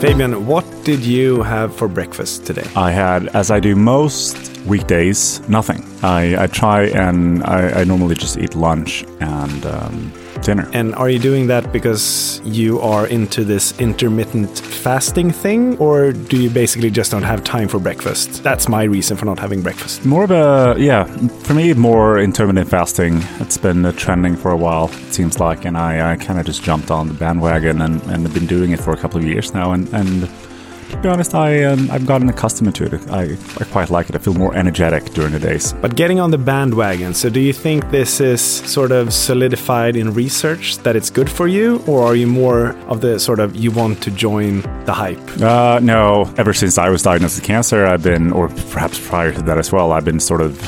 Fabian, what did you have for breakfast today? I had, as I do most weekdays, nothing. I, I try and I, I normally just eat lunch and um, dinner. And are you doing that because you are into this intermittent fasting thing, or do you basically just don't have time for breakfast? That's my reason for not having breakfast. More of a, yeah, for me, more intermittent fasting. It's been trending for a while, it seems like, and I, I kind of just jumped on the bandwagon and, and have been doing it for a couple of years now. And, and to be honest, I, um, I've gotten accustomed to it. I, I quite like it. I feel more energetic during the days. But getting on the bandwagon, so do you think this is sort of solidified in research that it's good for you, or are you more of the sort of you want to join the hype? Uh, no, ever since I was diagnosed with cancer, I've been, or perhaps prior to that as well, I've been sort of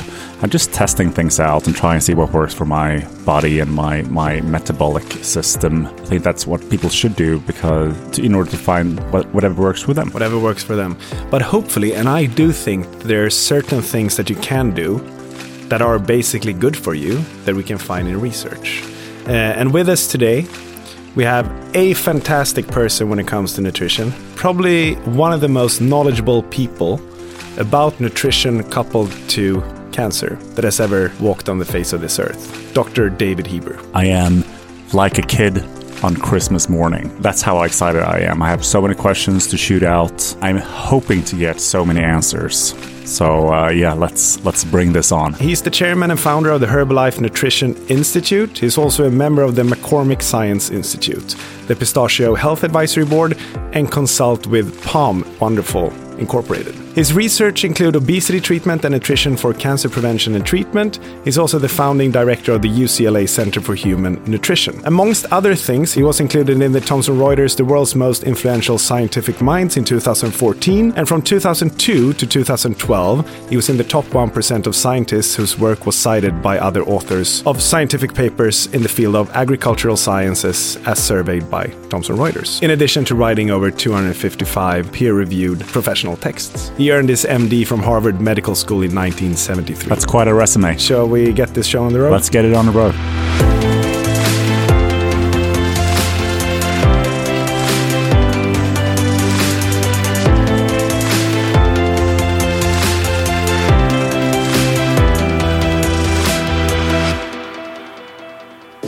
I'm just testing things out and trying to see what works for my body and my, my metabolic system. I think that's what people should do because to, in order to find what, whatever works for them. Whatever works for them. But hopefully, and I do think there are certain things that you can do that are basically good for you that we can find in research. Uh, and with us today, we have a fantastic person when it comes to nutrition, probably one of the most knowledgeable people about nutrition coupled to cancer that has ever walked on the face of this earth, Dr. David Heber. I am like a kid on Christmas morning. That's how excited I am. I have so many questions to shoot out. I'm hoping to get so many answers. So uh, yeah, let's let's bring this on. He's the chairman and founder of the Herbalife Nutrition Institute. He's also a member of the McCormick Science Institute, the Pistachio Health Advisory Board, and consult with POM Wonderful Incorporated. His research include obesity treatment and nutrition for cancer prevention and treatment. He's also the founding director of the UCLA Center for Human Nutrition. Amongst other things, he was included in the Thomson Reuters The World's Most Influential Scientific Minds in 2014, and from 2002 to 2012, he was in the top 1% of scientists whose work was cited by other authors of scientific papers in the field of agricultural sciences as surveyed by Thomson Reuters, in addition to writing over 255 peer-reviewed professional texts. He earned his MD from Harvard Medical School in 1973. That's quite a resume. Shall we get this show on the road? Let's get it on the road.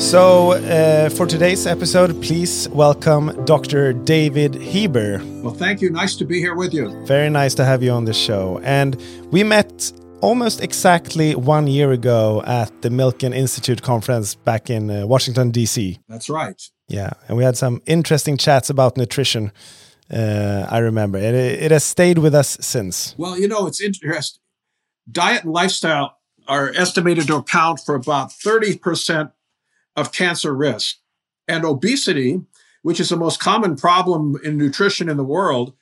So, uh, for today's episode, please welcome Dr. David Heber. Well, thank you. Nice to be here with you. Very nice to have you on the show. And we met almost exactly one year ago at the Milken Institute conference back in uh, Washington, D.C. That's right. Yeah. And we had some interesting chats about nutrition. Uh, I remember. It, it has stayed with us since. Well, you know, it's interesting. diet and lifestyle are estimated to account for about 30% of cancer risk. And obesity, which is the most common problem in nutrition in the world,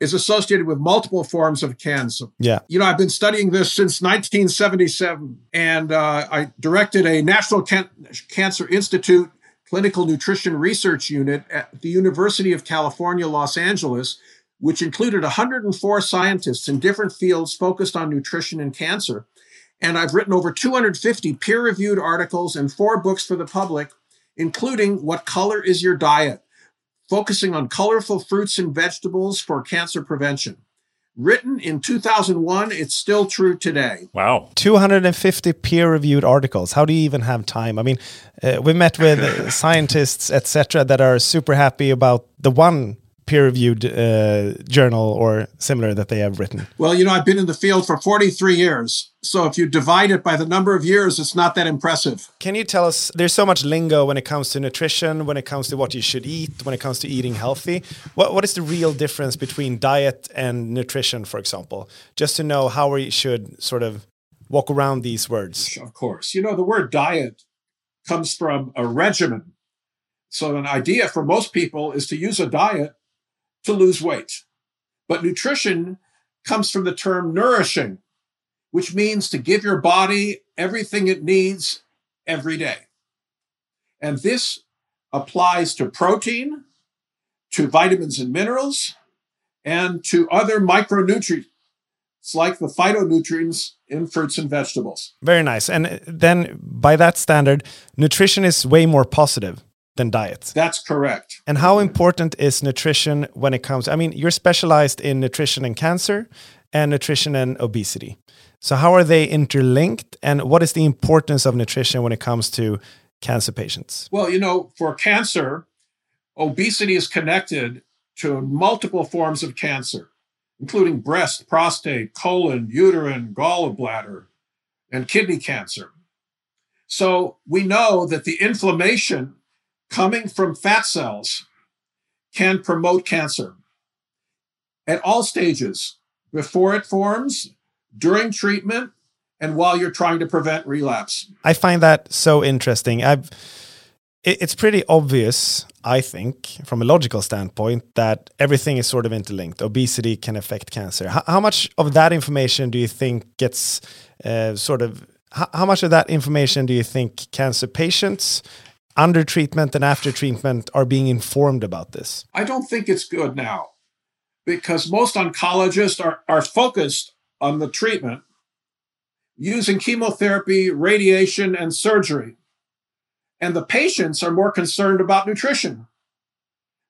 is associated with multiple forms of cancer. Yeah. You know, I've been studying this since 1977, and uh, I directed a National Can- Cancer Institute Clinical Nutrition Research Unit at the University of California, Los Angeles, which included 104 scientists in different fields focused on nutrition and cancer. And I've written over 250 peer reviewed articles and four books for the public, including What Color is Your Diet? focusing on colorful fruits and vegetables for cancer prevention. Written in 2001, it's still true today. Wow. 250 peer reviewed articles. How do you even have time? I mean, uh, we met with uh, scientists, etc., that are super happy about the one peer reviewed uh, journal or similar that they have written? Well, you know, I've been in the field for 43 years. So if you divide it by the number of years, it's not that impressive. Can you tell us? There's so much lingo when it comes to nutrition, when it comes to what you should eat, when it comes to eating healthy. What, what is the real difference between diet and nutrition, for example? Just to know how we should sort of walk around these words. Of course. You know, the word diet comes from a regimen. So, an idea for most people is to use a diet to lose weight. But nutrition comes from the term nourishing, which means to give your body everything it needs every day. And this applies to protein, to vitamins and minerals, and to other micronutrients like the phytonutrients in fruits and vegetables. Very nice. And then by that standard, nutrition is way more positive than diet. That's correct. And how important is nutrition when it comes? I mean, you're specialized in nutrition and cancer and nutrition and obesity. So how are they interlinked and what is the importance of nutrition when it comes to cancer patients? Well, you know, for cancer, obesity is connected to multiple forms of cancer, including breast, prostate, colon, uterine, gallbladder, and kidney cancer. So we know that the inflammation coming from fat cells can promote cancer at all stages before it forms, during treatment, and while you're trying to prevent relapse. I find that so interesting. I've it's pretty obvious, I think, from a logical standpoint, that everything is sort of interlinked. Obesity can affect cancer. How, how much of that information do you think gets uh, sort of? How, how much of that information do you think cancer patients under treatment and after treatment are being informed about this? I don't think it's good now because most oncologists are, are focused on the treatment using chemotherapy, radiation, and surgery. And the patients are more concerned about nutrition.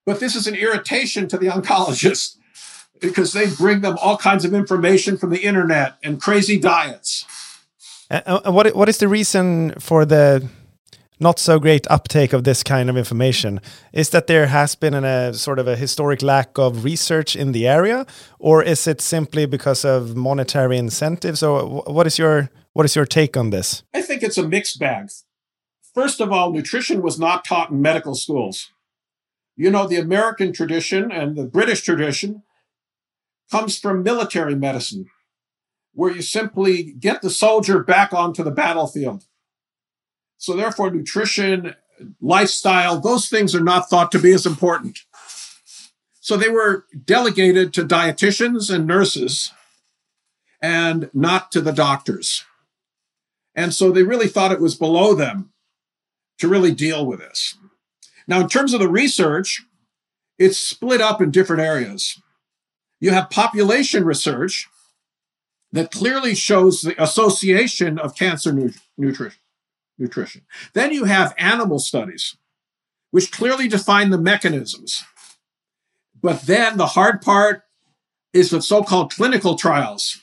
But this is an irritation to the oncologist because they bring them all kinds of information from the internet and crazy diets. Uh, what, what is the reason for the not so great uptake of this kind of information. Is that there has been a sort of a historic lack of research in the area or is it simply because of monetary incentives? Or what is your what is your take on this? I think it's a mixed bag. First of all nutrition was not taught in medical schools. You know the american tradition and the british tradition comes from military medicine where you simply get the soldier back onto the battlefield so, therefore, nutrition, lifestyle, those things are not thought to be as important. So, they were delegated to dietitians and nurses and not to the doctors. And so they really thought it was below them to really deal with this. Now, in terms of the research, it's split up in different areas. You have population research that clearly shows the association of cancer nu- nutrition nutrition. Then you have animal studies, which clearly define the mechanisms. But then the hard part is the so called clinical trials,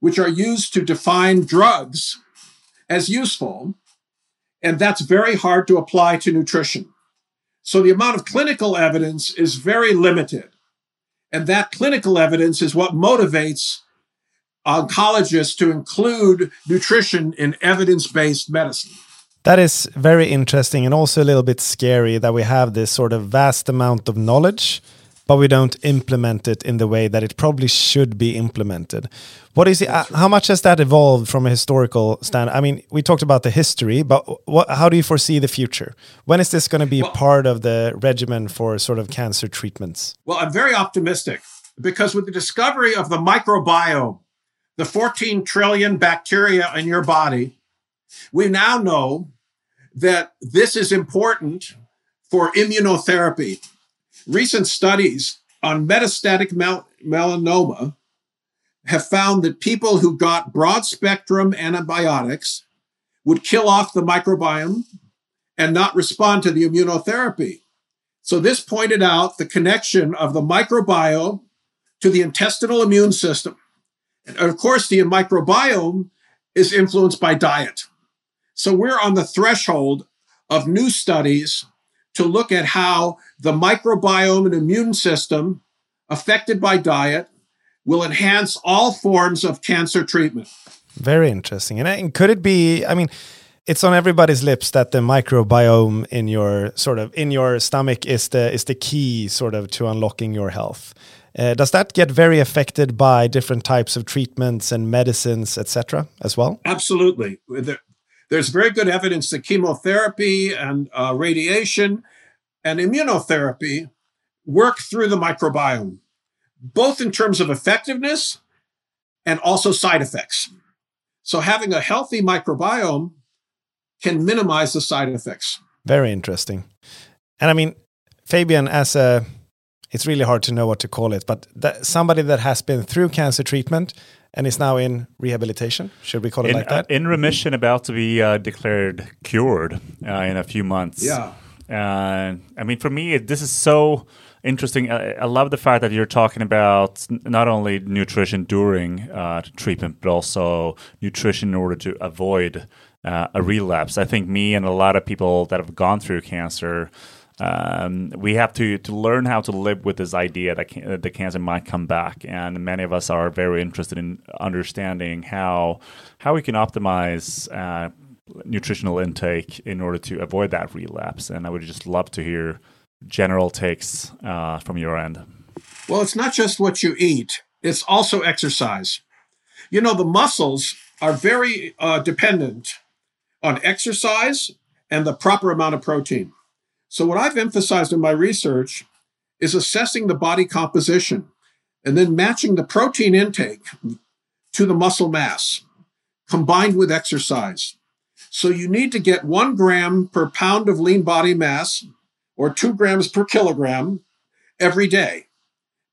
which are used to define drugs as useful. And that's very hard to apply to nutrition. So the amount of clinical evidence is very limited. And that clinical evidence is what motivates oncologists to include nutrition in evidence based medicine. That is very interesting and also a little bit scary that we have this sort of vast amount of knowledge but we don't implement it in the way that it probably should be implemented. What is it? Uh, how much has that evolved from a historical stand? I mean, we talked about the history, but what, how do you foresee the future? When is this going to be well, part of the regimen for sort of cancer treatments? Well, I'm very optimistic because with the discovery of the microbiome, the 14 trillion bacteria in your body, we now know that this is important for immunotherapy. Recent studies on metastatic mel- melanoma have found that people who got broad spectrum antibiotics would kill off the microbiome and not respond to the immunotherapy. So, this pointed out the connection of the microbiome to the intestinal immune system. And of course, the microbiome is influenced by diet. So, we're on the threshold of new studies to look at how the microbiome and immune system affected by diet will enhance all forms of cancer treatment. Very interesting. And could it be, I mean, it's on everybody's lips that the microbiome in your sort of in your stomach is the is the key sort of to unlocking your health. Uh, does that get very affected by different types of treatments and medicines, etc., as well? Absolutely. There, there's very good evidence that chemotherapy and uh, radiation and immunotherapy work through the microbiome, both in terms of effectiveness and also side effects. So, having a healthy microbiome can minimize the side effects. Very interesting. And I mean, Fabian, as a, it's really hard to know what to call it, but that, somebody that has been through cancer treatment and is now in rehabilitation. Should we call it in, like that? Uh, in remission, about to be uh, declared cured uh, in a few months. Yeah. Uh, I mean, for me, this is so interesting. I, I, love the fact that you're talking about not only nutrition during uh, treatment, but also nutrition in order to avoid uh, a relapse. I think me and a lot of people that have gone through cancer um, we have to to learn how to live with this idea that can, the cancer might come back, and many of us are very interested in understanding how how we can optimize. Uh, nutritional intake in order to avoid that relapse. And i would just love to hear general takes uh, from your end. Well it's not just what you eat it's also exercise. You know the muscles are very uh, dependent on exercise and the proper amount of protein so, what I've emphasized in my research is assessing the body composition and then matching the protein intake to the muscle mass combined with exercise. So, you need to get one gram per pound of lean body mass or two grams per kilogram every day.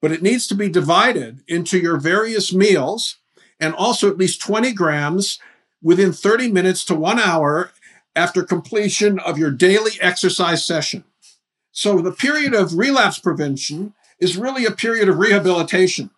But it needs to be divided into your various meals and also at least 20 grams within 30 minutes to one hour after completion of your daily exercise session. So the period of relapse prevention is really a period of rehabilitation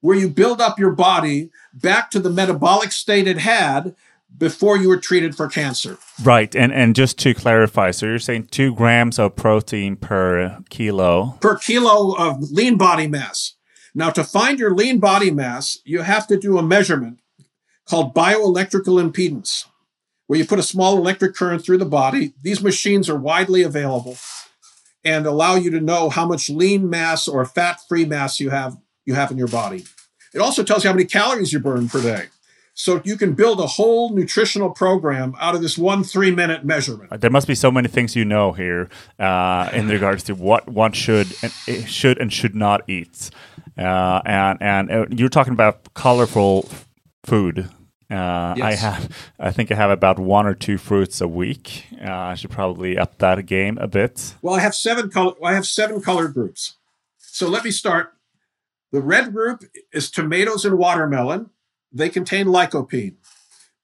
where you build up your body back to the metabolic state it had before you were treated for cancer. Right. And and just to clarify, so you're saying two grams of protein per kilo. Per kilo of lean body mass. Now, to find your lean body mass, you have to do a measurement called bioelectrical impedance where you put a small electric current through the body. These machines are widely available and allow you to know how much lean mass or fat-free mass you have you have in your body. It also tells you how many calories you burn per day. So you can build a whole nutritional program out of this one three-minute measurement. There must be so many things you know here uh, in regards to what one should and eh, should and should not eat. Uh, and and uh, you're talking about colorful food uh, yes. I have, I think I have about one or two fruits a week. Uh, I should probably up that game a bit. Well, I have seven color. I have seven color groups. So let me start. The red group is tomatoes and watermelon. They contain lycopene.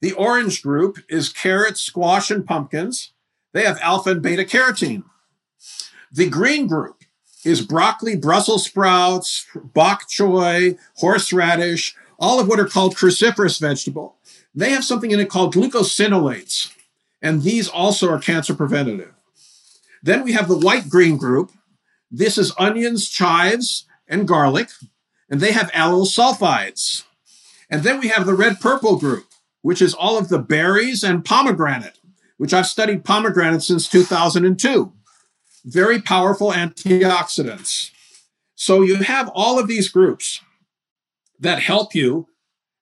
The orange group is carrots, squash, and pumpkins. They have alpha and beta carotene. The green group is broccoli, Brussels sprouts, bok choy, horseradish, all of what are called cruciferous vegetable. They have something in it called glucosinolates, and these also are cancer preventative. Then we have the white green group. This is onions, chives, and garlic, and they have allyl sulfides. And then we have the red purple group, which is all of the berries and pomegranate, which I've studied pomegranate since 2002. Very powerful antioxidants. So you have all of these groups that help you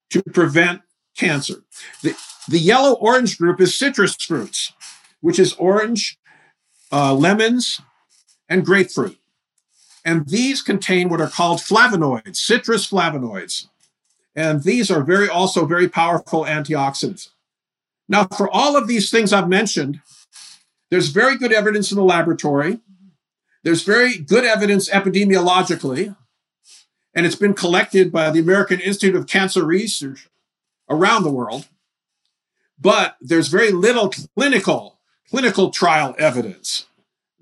to prevent cancer. The, the yellow orange group is citrus fruits, which is orange, uh, lemons, and grapefruit. And these contain what are called flavonoids, citrus flavonoids. And these are very also very powerful antioxidants. Now, for all of these things I've mentioned, there's very good evidence in the laboratory. There's very good evidence epidemiologically, and it's been collected by the American Institute of Cancer Research around the world. But there's very little clinical clinical trial evidence.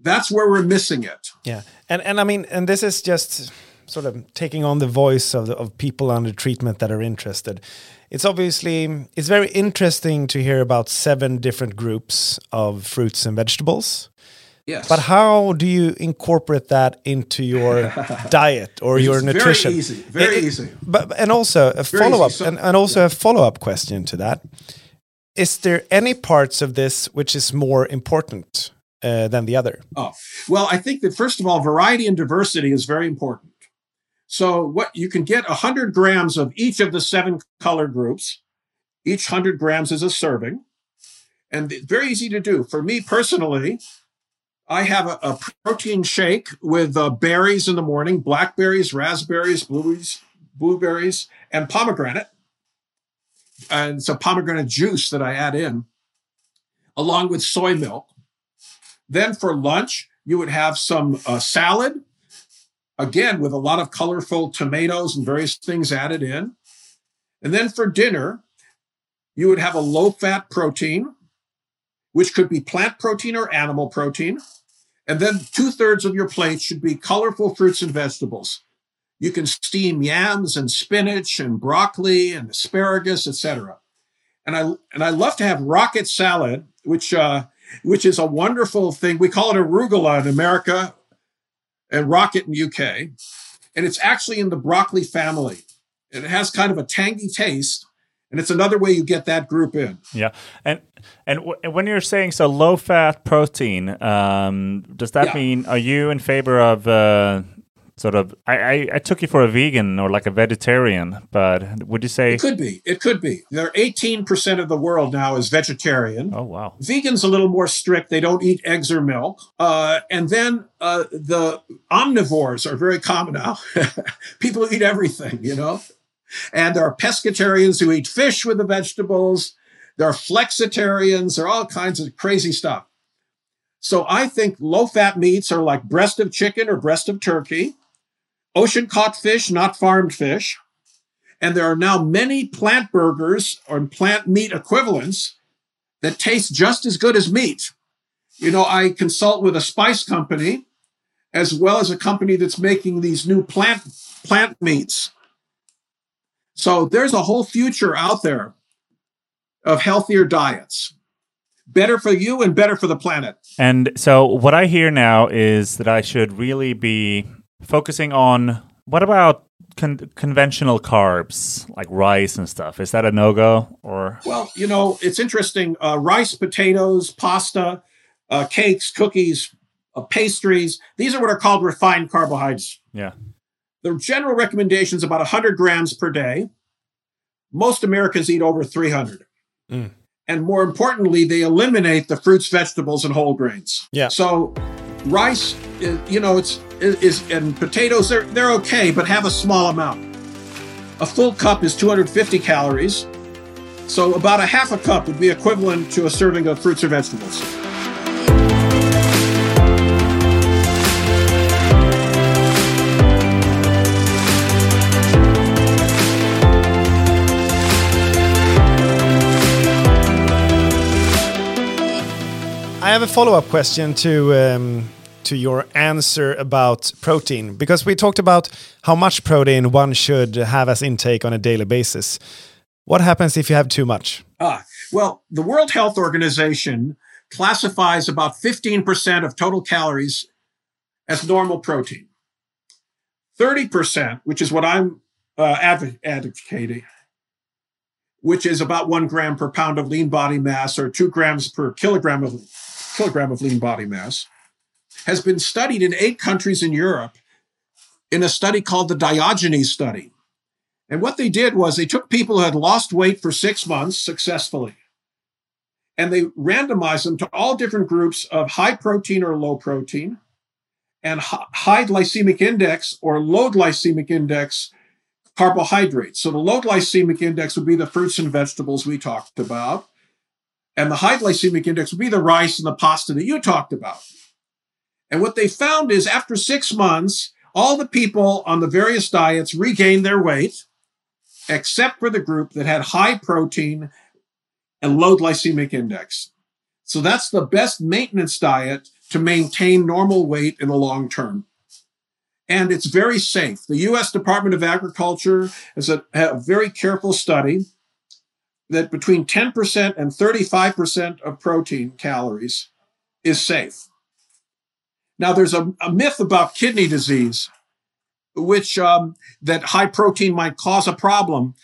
That's where we're missing it. Yeah, and and I mean, and this is just sort of taking on the voice of the, of people under treatment that are interested. It's obviously it's very interesting to hear about seven different groups of fruits and vegetables. Yes. But how do you incorporate that into your diet or your nutrition? Very easy. Very It- easy. But and also a Very follow up. So- and, and also a follow up question to that. Is there any parts of this which is more important uh, than the other? Oh, well, I think that first of all, variety and diversity is very important. So, what you can get 100 grams of each of the seven color groups. Each 100 grams is a serving. And it's very easy to do. For me personally, I have a, a protein shake with uh, berries in the morning blackberries, raspberries, blueberries, blueberries, and pomegranate. And it's a pomegranate juice that I add in, along with soy milk. Then for lunch, you would have some uh, salad, again, with a lot of colorful tomatoes and various things added in. And then for dinner, you would have a low fat protein, which could be plant protein or animal protein. And then two thirds of your plate should be colorful fruits and vegetables. You can steam yams and spinach and broccoli and asparagus, etc. And I and I love to have rocket salad, which uh, which is a wonderful thing. We call it arugula in America and rocket in UK. And it's actually in the broccoli family. And it has kind of a tangy taste. And it's another way you get that group in. Yeah, and and w- when you're saying so low fat protein, um, does that Yeah. mean are you in favor of uh, sort of? I, I I took you for a vegan or like a vegetarian, but would you say? It could be. It could be. There 18% of the world now is vegetarian. Oh wow, Vegans a little more strict. They don't eat eggs or milk. Uh, and then uh, the omnivores are very common now. People eat everything, you know. And there are pescatarians who eat fish with the vegetables. There are flexitarians. There are all kinds of crazy stuff. So I think low fat meats are like breast of chicken or breast of turkey, ocean caught fish, not farmed fish. And there are now many plant burgers or plant meat equivalents that taste just as good as meat. You know, I consult with a spice company as well as a company that's making these new plant plant meats. So there's a whole future out there of healthier diets. Better for you and better for the planet. And so what I hear now is that I should really be focusing on what about con- conventional carbs like rice and stuff? Is that a no go or? Well, you know, it's interesting. Uh, rice, potatoes, pasta, uh, cakes, cookies, uh, pastries. These are what are called refined carbohydrates. Yeah. The general recommendation is about 100 grams per day. Most Americans eat over 300. Mm. And more importantly, they eliminate the fruits, vegetables, and whole grains. Yeah. So, rice, you know, it's is and potatoes they're they're okay, but have a small amount. A full cup is 250 calories. So about a half a cup would be equivalent to a serving of fruits or vegetables. Have a follow up question to um, to your answer about protein because we talked about how much protein one should have as intake on a daily basis. What happens if you have too much? Ah, well, the World Health Organization classifies about 15% of total calories as normal protein. 30%, which is what I'm uh, adv- advocating, which is about one gram per pound of lean body mass or two grams per kilogram of kilogram of lean body mass, has been studied in eight countries in Europe in a study called the Diogenes study. And what they did was they took people who had lost weight for six months successfully, and they randomized them to all different groups of high protein or low protein, and high glycemic index or low glycemic index carbohydrates. So the low glycemic index would be the fruits and vegetables we talked about. And the high glycemic index would be the rice and the pasta that you talked about. And what they found is after six months, all the people on the various diets regained their weight, except for the group that had high protein and low glycemic index. So that's the best maintenance diet to maintain normal weight in the long term. And it's very safe. The US Department of Agriculture has a, a very careful study that between 10% and 35% of protein calories is safe. Now, there's a, a myth about kidney disease, which um, that high protein might cause a problem.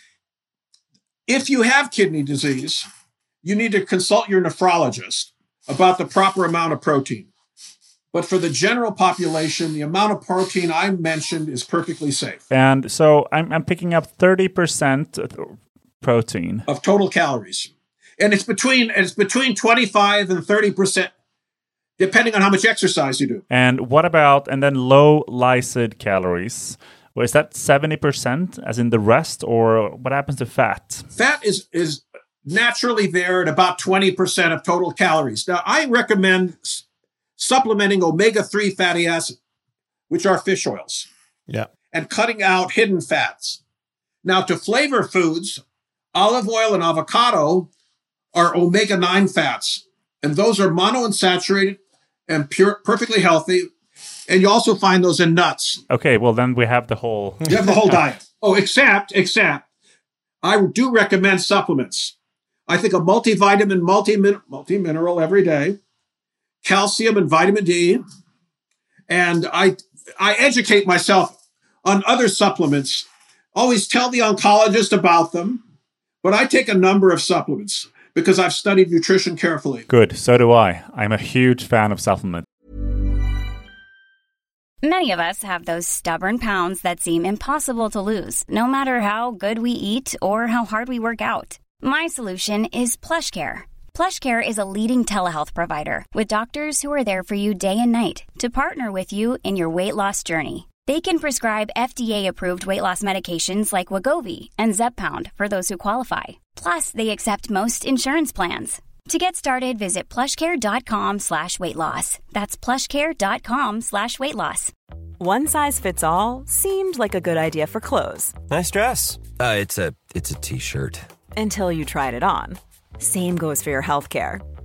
If you have kidney disease, you need to consult your nephrologist about the proper amount of protein. But for the general population, the amount of protein I mentioned is perfectly safe. And so I'm, I'm picking up 30% protein of total calories. And it's between it's between 25 and 30% depending on how much exercise you do. And what about and then low lysate calories? Well, is that 70% as in the rest or what happens to fat? Fat is is naturally there at about 20% of total calories. Now, I recommend supplementing omega 3 fatty acids, which are fish oils. Yeah. And cutting out hidden fats. Now, to flavor foods, olive oil and avocado are omega 9 fats, and those are monounsaturated and pure, perfectly healthy. And you also find those in nuts. Okay, well, then we have the whole. you have the whole diet. Oh, except, except, I do recommend supplements. I think a multivitamin, multi multi mineral every day calcium and vitamin D. And I, I educate myself on other supplements, always tell the oncologist about them. But I take a number of supplements because I've studied nutrition carefully. Good. So do I. I'm a huge fan of supplements. Many of us have those stubborn pounds that seem impossible to lose, no matter how good we eat or how hard we work out. My solution is PlushCare PlushCare is a leading telehealth provider with doctors who are there for you day and night to partner with you in your weight loss journey. They can prescribe FDA-approved weight loss medications like Wegovy and Zepbound for those who qualify. Plus, they accept most insurance plans. To get started, visit plushcare.com slash weight loss. That's plushcare.com slash weight loss. One size fits all seemed like a good idea for clothes. Nice dress. Uh, it's a it's a t-shirt. Until you tried it on. Same goes for your healthcare.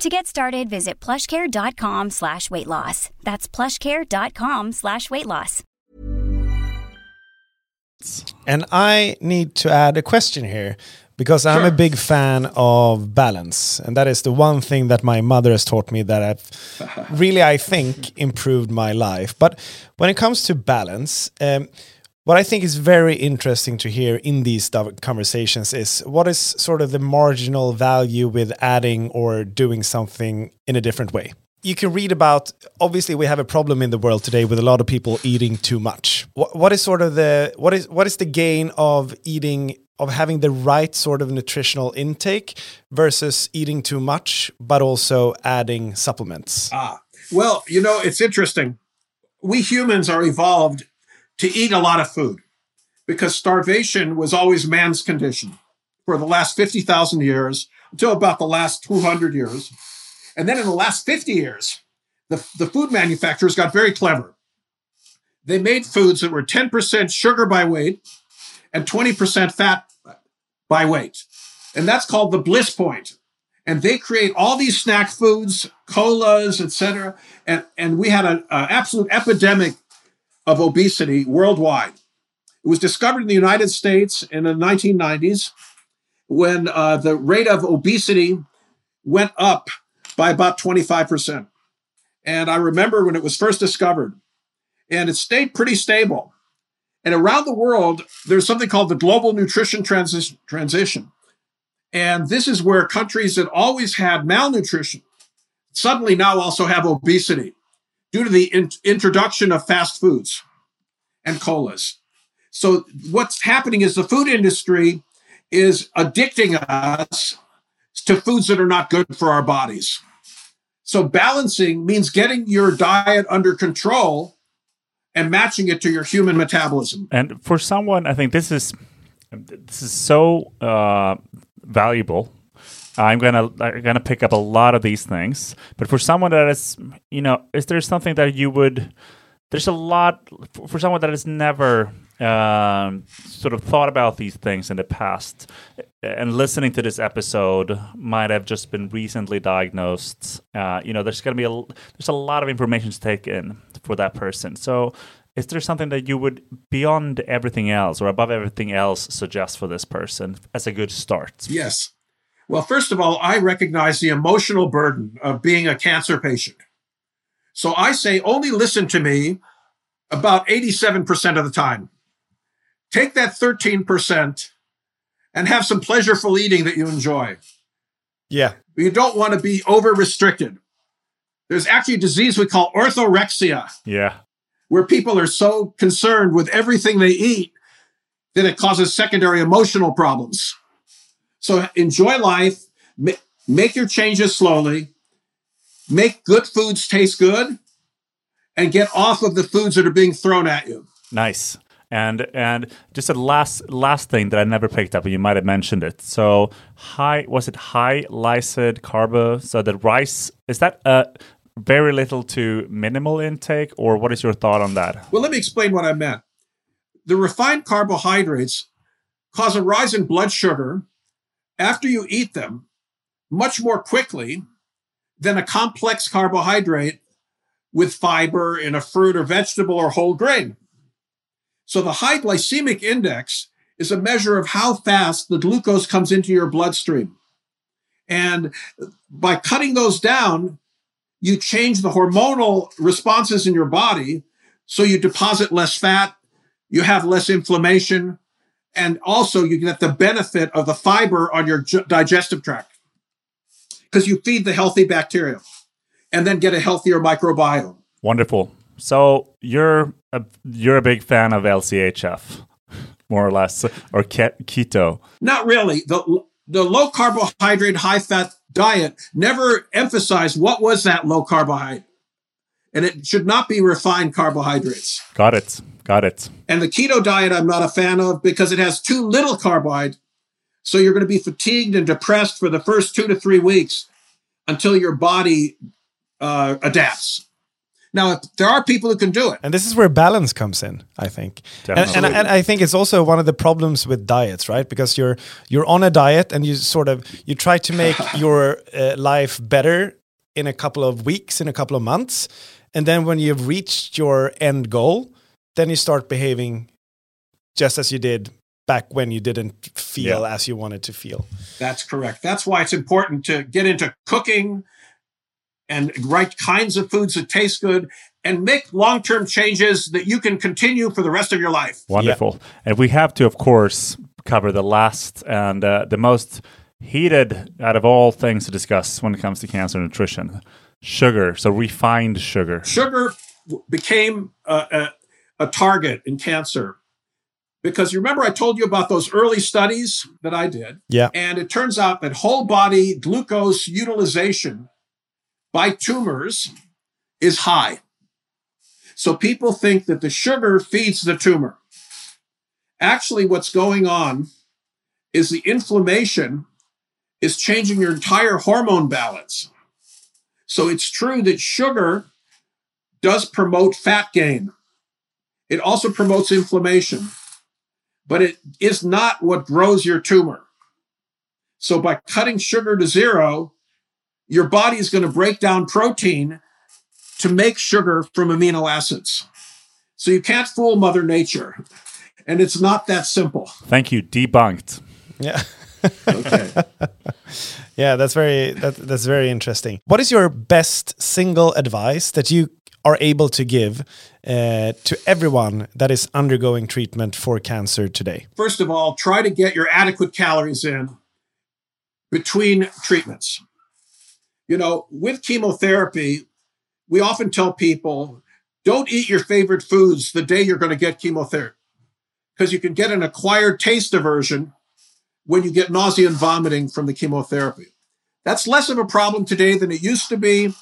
To get started, visit plushcare.com slash weight loss. That's plushcare.com slash weight loss. And I need to add a question here because I'm a big fan of balance. And that is the one thing that my mother has taught me that I've really, I think, improved my life. But when it comes to balance, um, what I think is very interesting to hear in these conversations is what is sort of the marginal value with adding or doing something in a different way. You can read about obviously we have a problem in the world today with a lot of people eating too much. What, what is sort of the what is what is the gain of eating of having the right sort of nutritional intake versus eating too much but also adding supplements? Ah. Well, you know, it's interesting. We humans are evolved to eat a lot of food because starvation was always man's condition for the last 50,000 years until about the last 200 years. And then in the last 50 years, the, the food manufacturers got very clever. They made foods that were 10% sugar by weight and 20% fat by weight. And that's called the bliss point. And they create all these snack foods, colas, etc. And, and we had an absolute epidemic of obesity worldwide. It was discovered in the United States in the 1990s when uh, the rate of obesity went up by about 25%. And I remember when it was first discovered, and it stayed pretty stable. And around the world, there's something called the global nutrition transi- transition. And this is where countries that always had malnutrition suddenly now also have obesity due to the in- introduction of fast foods and colas. So what's happening is the food industry is addicting us to foods that are not good for our bodies. So balancing means getting your diet under control and matching it to your human metabolism. And for someone, I think this is this is so uh, valuable I'm gonna I'm gonna pick up a lot of these things. But for someone that is, you know, is there something that you would? There's a lot for someone that has never um, sort of thought about these things in the past, and listening to this episode might have just been recently diagnosed. Uh, you know, there's gonna be a there's a lot of information to take in for that person. So is there something that you would beyond everything else or above everything else suggest for this person as a good start yes well, first of all, I recognize the emotional burden of being a cancer patient. So I say only listen to me about 87% of the time. Take that 13% and have some pleasureful eating that you enjoy. Yeah. You don't want to be over restricted. There's actually a disease we call orthorexia. Yeah. Where people are so concerned with everything they eat that it causes secondary emotional problems. So enjoy life, make your changes slowly, make good foods taste good, and get off of the foods that are being thrown at you. Nice. And and just a last last thing that I never picked up, and you might have mentioned it. So high was it high lysate carbo? So the rice is that uh very little to minimal intake, or what is your thought on that? Well, let me explain what I meant. The refined carbohydrates cause a rise in blood sugar after you eat them much more quickly than a complex carbohydrate with fiber in a fruit or vegetable or whole grain. So the high glycemic index is a measure of how fast the glucose comes into your bloodstream. And by cutting those down, you change the hormonal responses in your body. So you deposit less fat, you have less inflammation, and also you get the benefit of the fiber on your digestive tract because you feed the healthy bacteria and then get a healthier microbiome. Wonderful. So you're a, you're a big fan of LCHF, more or less, or keto? Not really. The the low carbohydrate, high fat diet never emphasized what was that low carbohydrate, and it should not be refined carbohydrates. Got it. Got it. And the keto diet, I'm not a fan of because it has too little carbide. So you're going to be fatigued and depressed for the first two to three weeks until your body uh, adapts. Now, there are people who can do it. And this is where balance comes in, I think. And, and, and, I think it's also one of the problems with diets, right? Because you're you're on a diet and you sort of you try to make your uh, life better in a couple of weeks, in a couple of months, and then when you've reached your end goal, then you start behaving just as you did back when you didn't feel yeah. as you wanted to feel. That's correct. That's why it's important to get into cooking and right kinds of foods that taste good and make long term changes that you can continue for the rest of your life. Wonderful. And we have to, of course, cover the last and uh, the most heated out of all things to discuss when it comes to cancer nutrition sugar. So, refined sugar. Sugar became a, a, target in cancer because you remember I told you about those early studies that I did. Yeah. And it turns out that whole body glucose utilization by tumors is high. So people think that the sugar feeds the tumor. Actually, what's going on is the inflammation is changing your entire hormone balance. So it's true that sugar does promote fat gain. It also promotes inflammation, but it is not what grows your tumor. So by cutting sugar to zero, your body is going to break down protein to make sugar from amino acids. So you can't fool Mother Nature. And it's not that simple. Thank you. Debunked. Yeah. Okay. yeah, that's very that, that's very interesting. What is your best single advice that you are able to give uh, to everyone that is undergoing treatment for cancer today? First of all, try to get your adequate calories in between treatments. You know, with chemotherapy, we often tell people don't eat your favorite foods the day you're going to get chemotherapy because you can get an acquired taste aversion when you get nausea and vomiting from the chemotherapy. That's less of a problem today than it used to be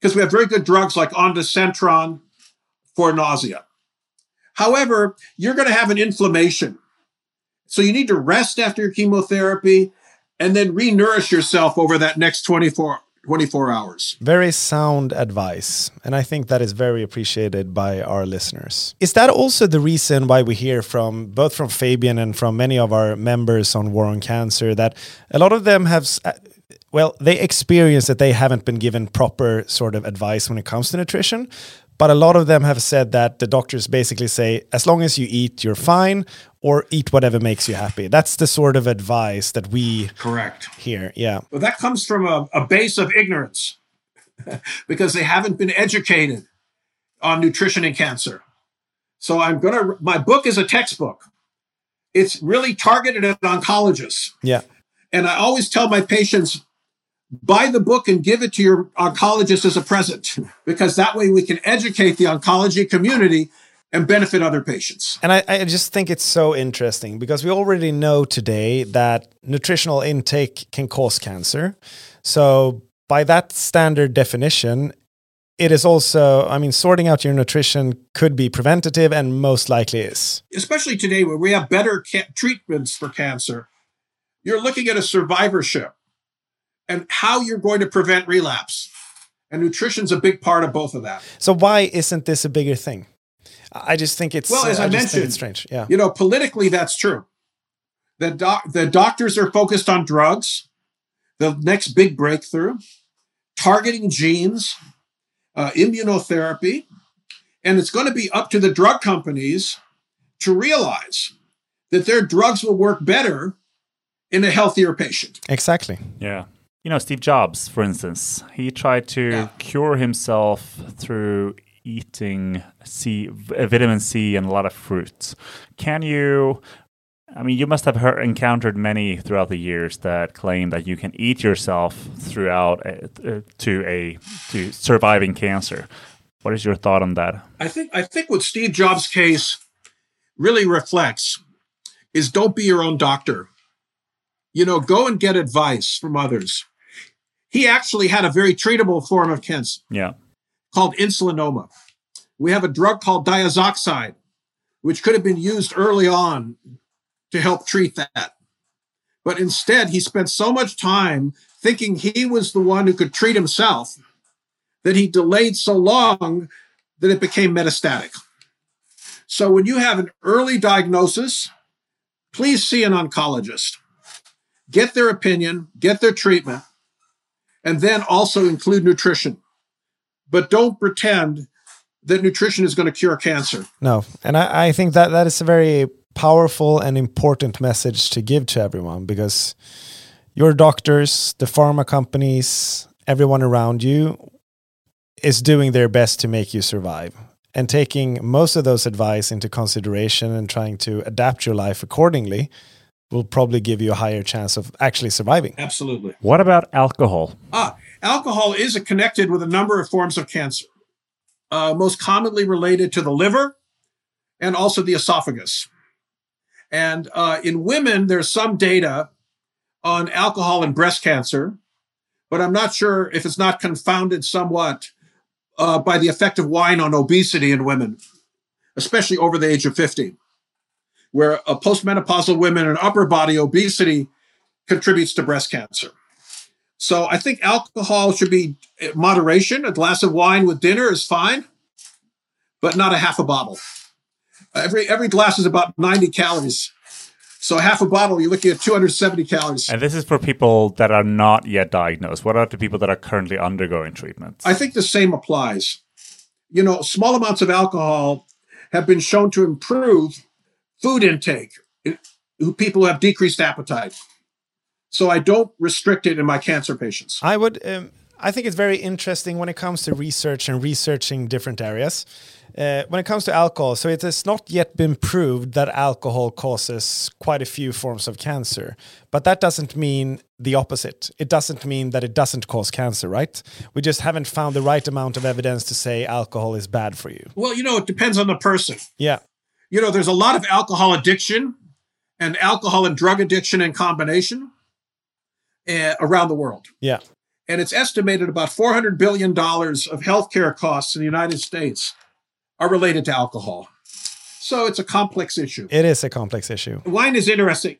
because we have very good drugs like ondansetron for nausea. However, you're going to have an inflammation. So you need to rest after your chemotherapy and then re-nourish yourself over that next 24 24 hours. Very sound advice. And I think that is very appreciated by our listeners. Is that also the reason why we hear from both from Fabian and from many of our members on War on Cancer that a lot of them have uh, well, they experience that they haven't been given proper sort of advice when it comes to nutrition. But a lot of them have said that the doctors basically say, as long as you eat, you're fine, or eat whatever makes you happy. That's the sort of advice that we correct here. Yeah. Well, that comes from a, a base of ignorance because they haven't been educated on nutrition and cancer. So I'm going to, my book is a textbook. It's really targeted at oncologists. Yeah. And I always tell my patients, buy the book and give it to your oncologist as a present because that way we can educate the oncology community and benefit other patients. And I, I, just think it's so interesting because we already know today that nutritional intake can cause cancer. So, by that standard definition, it is also, I mean, sorting out your nutrition could be preventative and most likely is. Especially today where we have better treatments for cancer, you're looking at a survivorship and how you're going to prevent relapse. And nutrition's a big part of both of that. So why isn't this a bigger thing? I just think it's well, as I, I mentioned, it's strange. Yeah, you know, politically that's true. The doc- the doctors are focused on drugs, the next big breakthrough, targeting genes, uh, immunotherapy, and it's going to be up to the drug companies to realize that their drugs will work better in a healthier patient. Exactly. Yeah. You know, Steve Jobs, for instance, he tried to yeah. cure himself through eating C, vitamin C and a lot of fruits. Can you? I mean, you must have heard, encountered many throughout the years that claim that you can eat yourself throughout a, uh, to a to surviving cancer. What is your thought on that? I think I think what Steve Jobs' case really reflects is don't be your own doctor. You know, go and get advice from others. He actually had a very treatable form of cancer. Yeah called insulinoma. We have a drug called diazoxide, which could have been used early on to help treat that. But instead, he spent so much time thinking he was the one who could treat himself that he delayed so long that it became metastatic. So when you have an early diagnosis, please see an oncologist. Get their opinion, get their treatment, and then also include nutrition but don't pretend that nutrition is going to cure cancer. No, and I, I think that that is a very powerful and important message to give to everyone because your doctors, the pharma companies, everyone around you is doing their best to make you survive. And taking most of those advice into consideration and trying to adapt your life accordingly will probably give you a higher chance of actually surviving. Absolutely. What about alcohol? Ah, alcohol is connected with a number of forms of cancer, uh, most commonly related to the liver and also the esophagus. And uh, in women, there's some data on alcohol and breast cancer, but I'm not sure if it's not confounded somewhat uh, by the effect of wine on obesity in women, especially over the age of 50, where a postmenopausal women and upper body obesity contributes to breast cancer. So I think alcohol should be moderation. A glass of wine with dinner is fine, but not a half a bottle. Every every glass is about 90 calories. So half a bottle, you're looking at 270 calories. And this is for people that are not yet diagnosed. What about the people that are currently undergoing treatment? I think the same applies. You know, small amounts of alcohol have been shown to improve food intake. Who people have decreased appetite. So I don't restrict it in my cancer patients. I would. Um, I think it's very interesting when it comes to research and researching different areas. Uh, when it comes to alcohol, so it has not yet been proved that alcohol causes quite a few forms of cancer. But that doesn't mean the opposite. It doesn't mean that it doesn't cause cancer, right? We just haven't found the right amount of evidence to say alcohol is bad for you. Well, you know, it depends on the person. Yeah. You know, there's a lot of alcohol addiction and alcohol and drug addiction in combination uh, around the world. Yeah. And it's estimated about $400 billion of healthcare costs in the United States are related to alcohol. So it's a complex issue. It is a complex issue. Wine is interesting.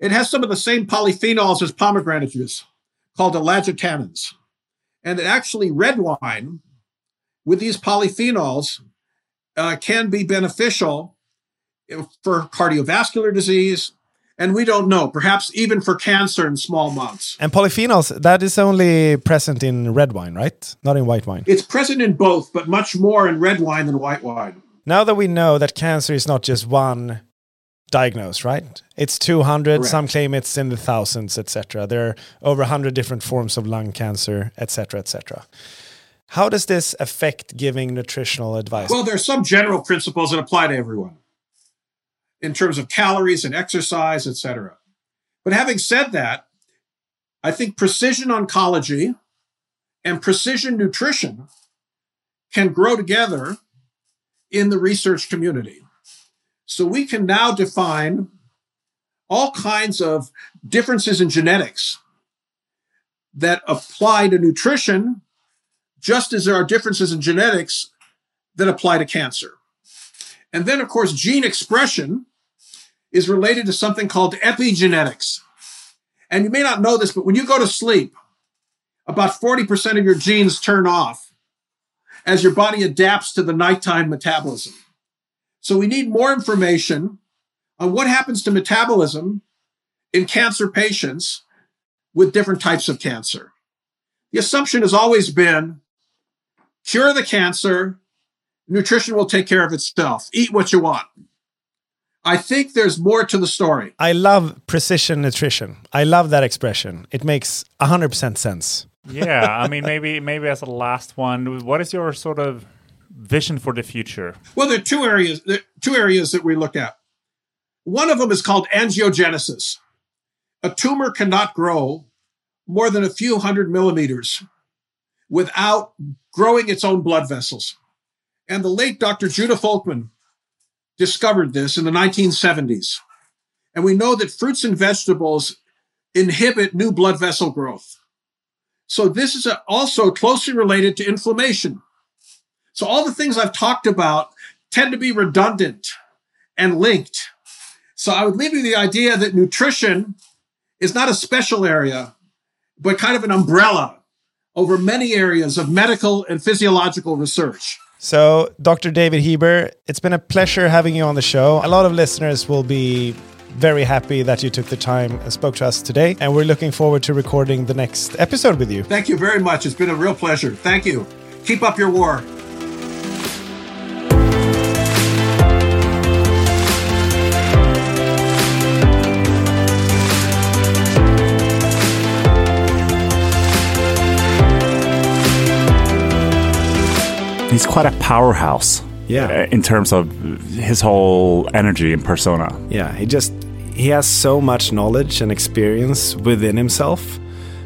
It has some of the same polyphenols as pomegranate juice called ellagitannins. And actually, red wine with these polyphenols uh, can be beneficial for cardiovascular disease. And we don't know, perhaps even for cancer in small amounts. And polyphenols, that is only present in red wine, right? Not in white wine. It's present in both, but much more in red wine than white wine. Now that we know that cancer is not just one diagnosed, right? It's 200, Correct. some claim it's in the thousands, etc. There are over 100 different forms of lung cancer, etc., etc. How does this affect giving nutritional advice? Well, there are some general principles that apply to everyone in terms of calories and exercise, etc. But having said that, I think precision oncology and precision nutrition can grow together in the research community. So we can now define all kinds of differences in genetics that apply to nutrition, just as there are differences in genetics that apply to cancer. And then, of course, gene expression is related to something called epigenetics. And you may not know this, but when you go to sleep, about 40% of your genes turn off as your body adapts to the nighttime metabolism. So we need more information on what happens to metabolism in cancer patients with different types of cancer. The assumption has always been cure the cancer, nutrition will take care of itself. Eat what you want. I think there's more to the story. I love precision nutrition. I love that expression. It makes 100% sense. yeah, I mean maybe maybe as a last one, what is your sort of vision for the future? Well, there are two areas there are two areas that we look at. One of them is called angiogenesis. A tumor cannot grow more than a few hundred millimeters without growing its own blood vessels. And the late Dr. Judah Folkman discovered this in the 1970s. And we know that fruits and vegetables inhibit new blood vessel growth. So this is also closely related to inflammation. So all the things I've talked about tend to be redundant and linked. So I would leave you the idea that nutrition is not a special area, but kind of an umbrella over many areas of medical and physiological research. So, Dr. David Heber, it's been a pleasure having you on the show. A lot of listeners will be very happy that you took the time and spoke to us today. And we're looking forward to recording the next episode with you. Thank you very much. It's been a real pleasure. Thank you. Keep up your war. He's quite a powerhouse. Yeah. uh, In terms of his whole energy and persona. Yeah, he just he has so much knowledge and experience within himself.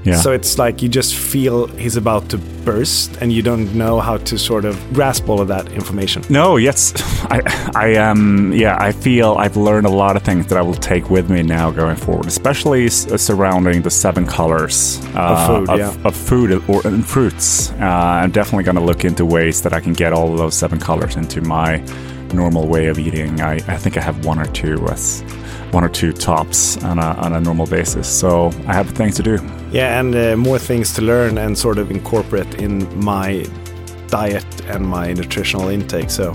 Yeah. So it's like you just feel he's about to burst and you don't know how to sort of grasp all of that information. No, yes, I, I um, yeah, I feel I've learned a lot of things that I will take with me now going forward, especially s- uh, surrounding the seven colors uh, food, of, yeah. of food or and fruits. Uh, I'm definitely going to look into ways that I can get all of those seven colors into my normal way of eating. I, I think I have one or two as one or two tops on a, on a normal basis. So I have things to do. Yeah, and uh, more things to learn and sort of incorporate in my diet and my nutritional intake. So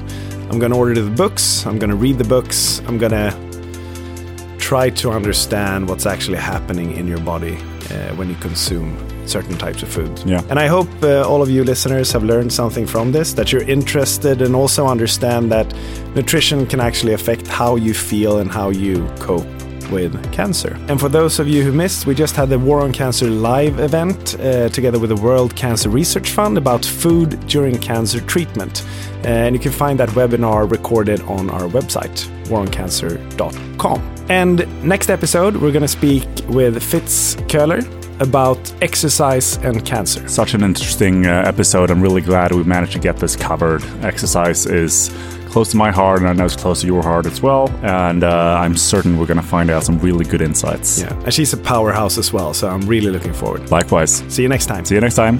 I'm going to order the books, I'm going to read the books, I'm going to try to understand what's actually happening in your body uh, when you consume certain types of food. Yeah. And I hope uh, all of you listeners have learned something from this, that you're interested and also understand that nutrition can actually affect how you feel and how you cope with cancer. And for those of you who missed, we just had the War on Cancer live event uh, together with the World Cancer Research Fund about food during cancer treatment. And you can find that webinar recorded on our website, waroncancer.com. And next episode, we're going to speak with Fitz Koehler about exercise and cancer. Such an interesting uh, episode. I'm really glad we managed to get this covered. Exercise is close to my heart, and I know it's close to your heart as well. And uh, I'm certain we're going to find out some really good insights. Yeah, and she's a powerhouse as well, so I'm really looking forward. Likewise. See you next time. See you next time.